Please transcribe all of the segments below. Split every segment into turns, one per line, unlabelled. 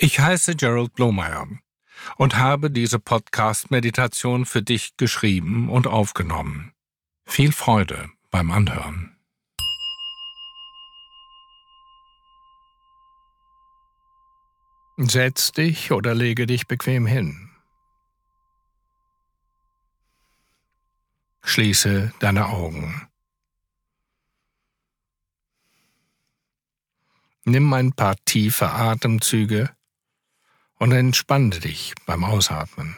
Ich heiße Gerald Blomeyer und habe diese Podcast-Meditation für dich geschrieben und aufgenommen. Viel Freude beim Anhören. Setz dich oder lege dich bequem hin. Schließe deine Augen. Nimm ein paar tiefe Atemzüge und entspanne dich beim Ausatmen.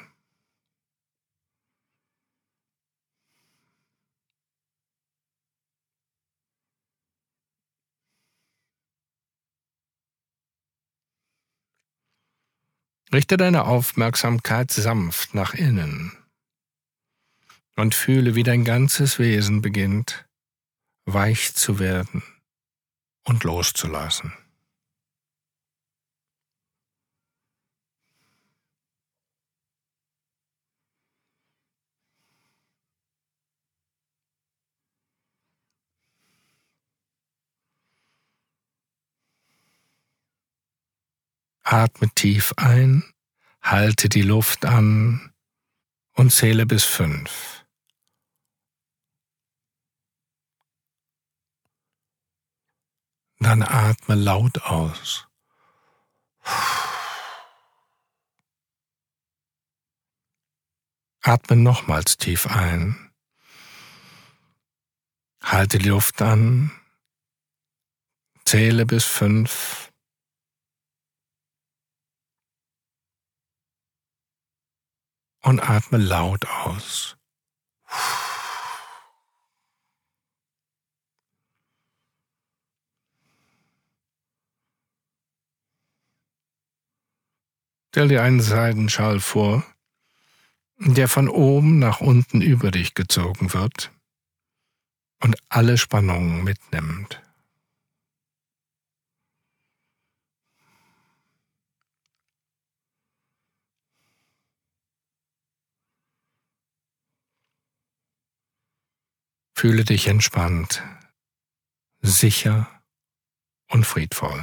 Richte deine Aufmerksamkeit sanft nach innen und fühle, wie dein ganzes Wesen beginnt, weich zu werden und loszulassen. Atme tief ein, halte die Luft an und zähle bis fünf. Dann atme laut aus. Atme nochmals tief ein. Halte die Luft an. Zähle bis fünf. Und atme laut aus. Stell dir einen Seidenschal vor, der von oben nach unten über dich gezogen wird und alle Spannungen mitnimmt. Fühle dich entspannt, sicher und friedvoll.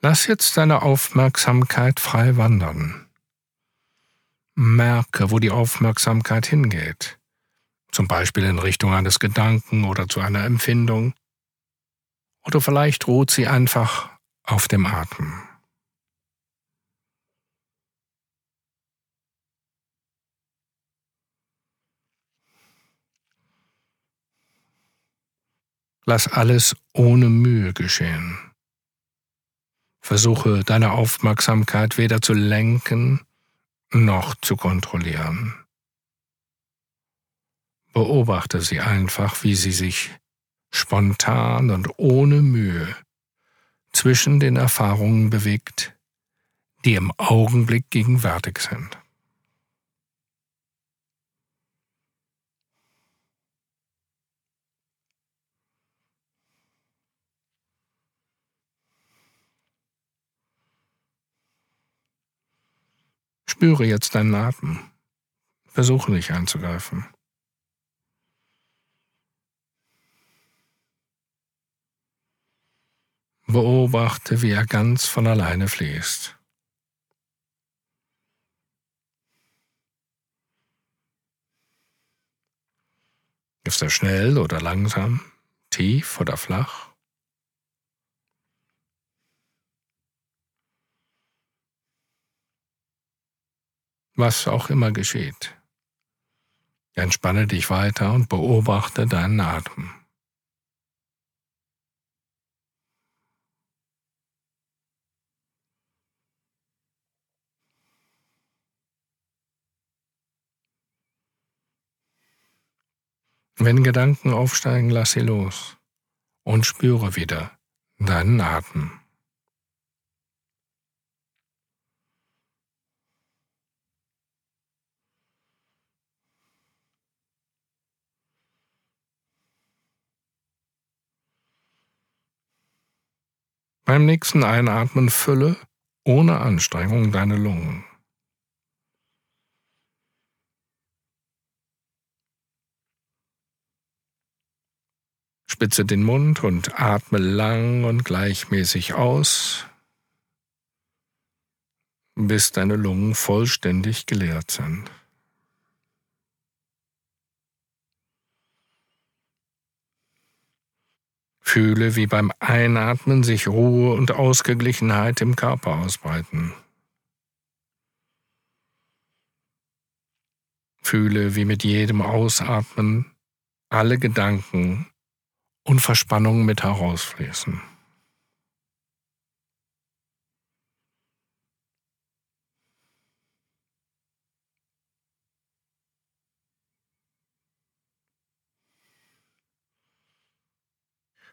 Lass jetzt deine Aufmerksamkeit frei wandern. Merke, wo die Aufmerksamkeit hingeht, zum Beispiel in Richtung eines Gedanken oder zu einer Empfindung, oder vielleicht ruht sie einfach auf dem Atem. Lass alles ohne Mühe geschehen. Versuche deine Aufmerksamkeit weder zu lenken noch zu kontrollieren. Beobachte sie einfach, wie sie sich spontan und ohne Mühe zwischen den Erfahrungen bewegt, die im Augenblick gegenwärtig sind. Spüre jetzt deinen Atem. Versuche nicht einzugreifen. Beobachte, wie er ganz von alleine fließt. Ist er schnell oder langsam, tief oder flach? Was auch immer geschieht. Entspanne dich weiter und beobachte deinen Atem. Wenn Gedanken aufsteigen, lass sie los und spüre wieder deinen Atem. Beim nächsten Einatmen fülle ohne Anstrengung deine Lungen. spitze den Mund und atme lang und gleichmäßig aus, bis deine Lungen vollständig geleert sind. Fühle, wie beim Einatmen sich Ruhe und Ausgeglichenheit im Körper ausbreiten. Fühle, wie mit jedem Ausatmen alle Gedanken und Verspannungen mit herausfließen.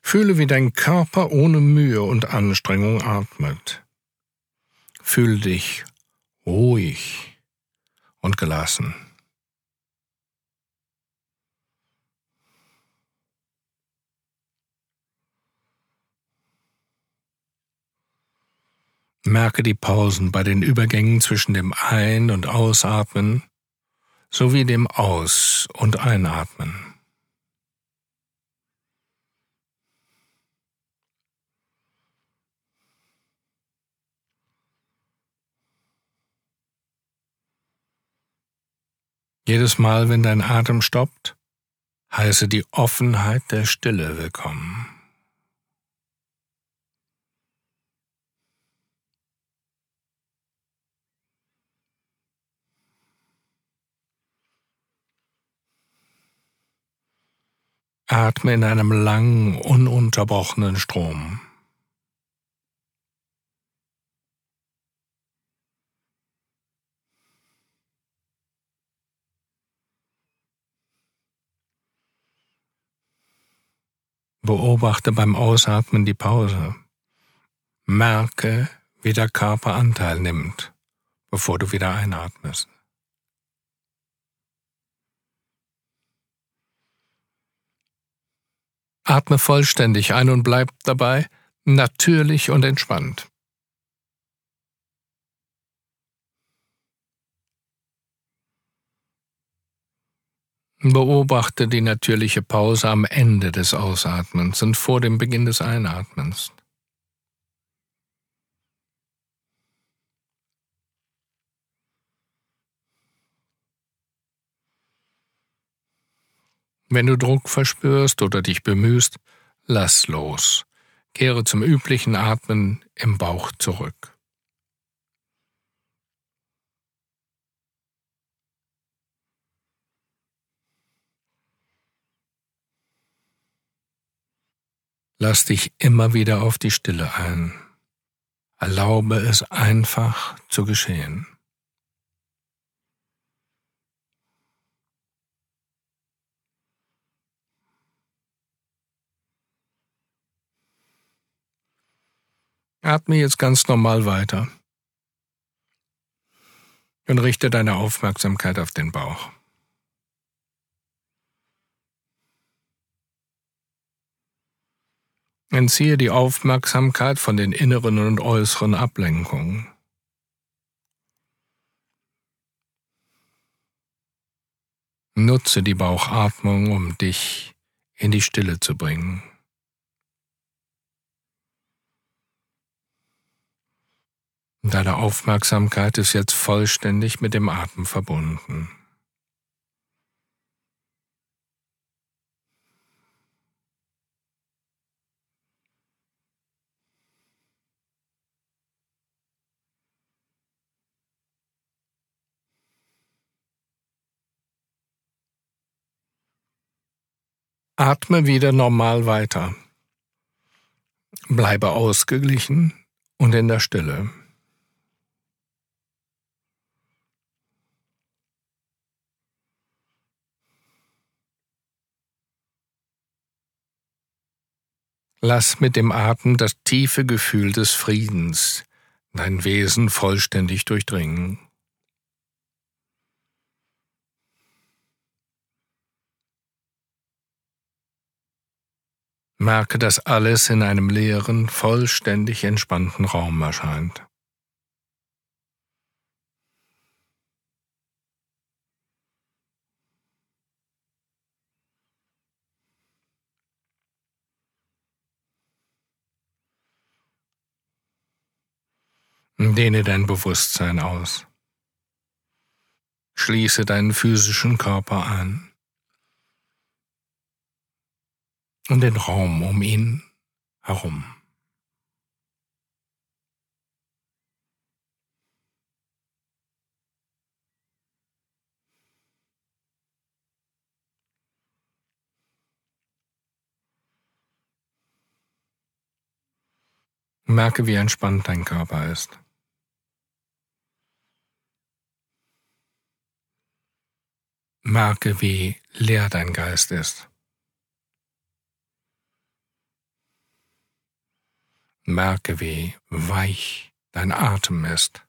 Fühle, wie dein Körper ohne Mühe und Anstrengung atmet. Fühle dich ruhig und gelassen. Merke die Pausen bei den Übergängen zwischen dem Ein- und Ausatmen sowie dem Aus- und Einatmen. Jedes Mal, wenn dein Atem stoppt, heiße die Offenheit der Stille willkommen. Atme in einem langen, ununterbrochenen Strom. Beobachte beim Ausatmen die Pause. Merke, wie der Körper Anteil nimmt, bevor du wieder einatmest. Atme vollständig ein und bleib dabei natürlich und entspannt. Beobachte die natürliche Pause am Ende des Ausatmens und vor dem Beginn des Einatmens. Wenn du Druck verspürst oder dich bemühst, lass los. Kehre zum üblichen Atmen im Bauch zurück. Lass dich immer wieder auf die Stille ein. Erlaube es einfach zu geschehen. Atme jetzt ganz normal weiter und richte deine Aufmerksamkeit auf den Bauch. Entziehe die Aufmerksamkeit von den inneren und äußeren Ablenkungen. Nutze die Bauchatmung, um dich in die Stille zu bringen. Deine Aufmerksamkeit ist jetzt vollständig mit dem Atem verbunden. Atme wieder normal weiter. Bleibe ausgeglichen und in der Stille. Lass mit dem Atem das tiefe Gefühl des Friedens dein Wesen vollständig durchdringen. merke, dass alles in einem leeren, vollständig entspannten Raum erscheint. Dehne dein Bewusstsein aus. Schließe deinen physischen Körper an. Und den Raum um ihn herum. Merke, wie entspannt dein Körper ist. Merke, wie leer dein Geist ist. Merke, wie weich dein Atem ist.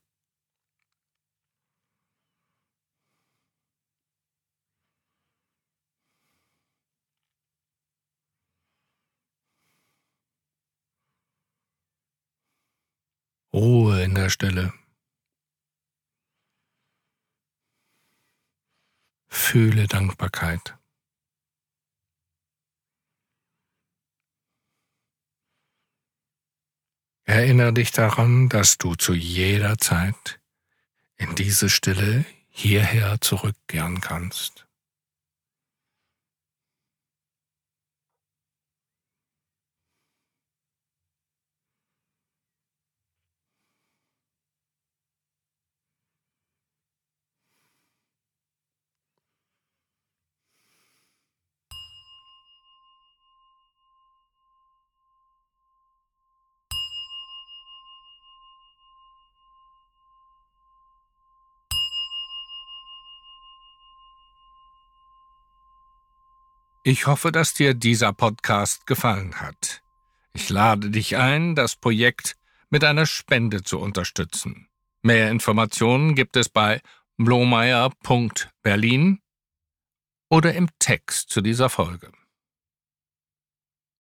Ruhe in der Stille. Fühle Dankbarkeit. Erinnere dich daran, dass du zu jeder Zeit in diese Stille hierher zurückkehren kannst. Ich hoffe, dass dir dieser Podcast gefallen hat. Ich lade dich ein, das Projekt mit einer Spende zu unterstützen. Mehr Informationen gibt es bei blomeyer.berlin oder im Text zu dieser Folge.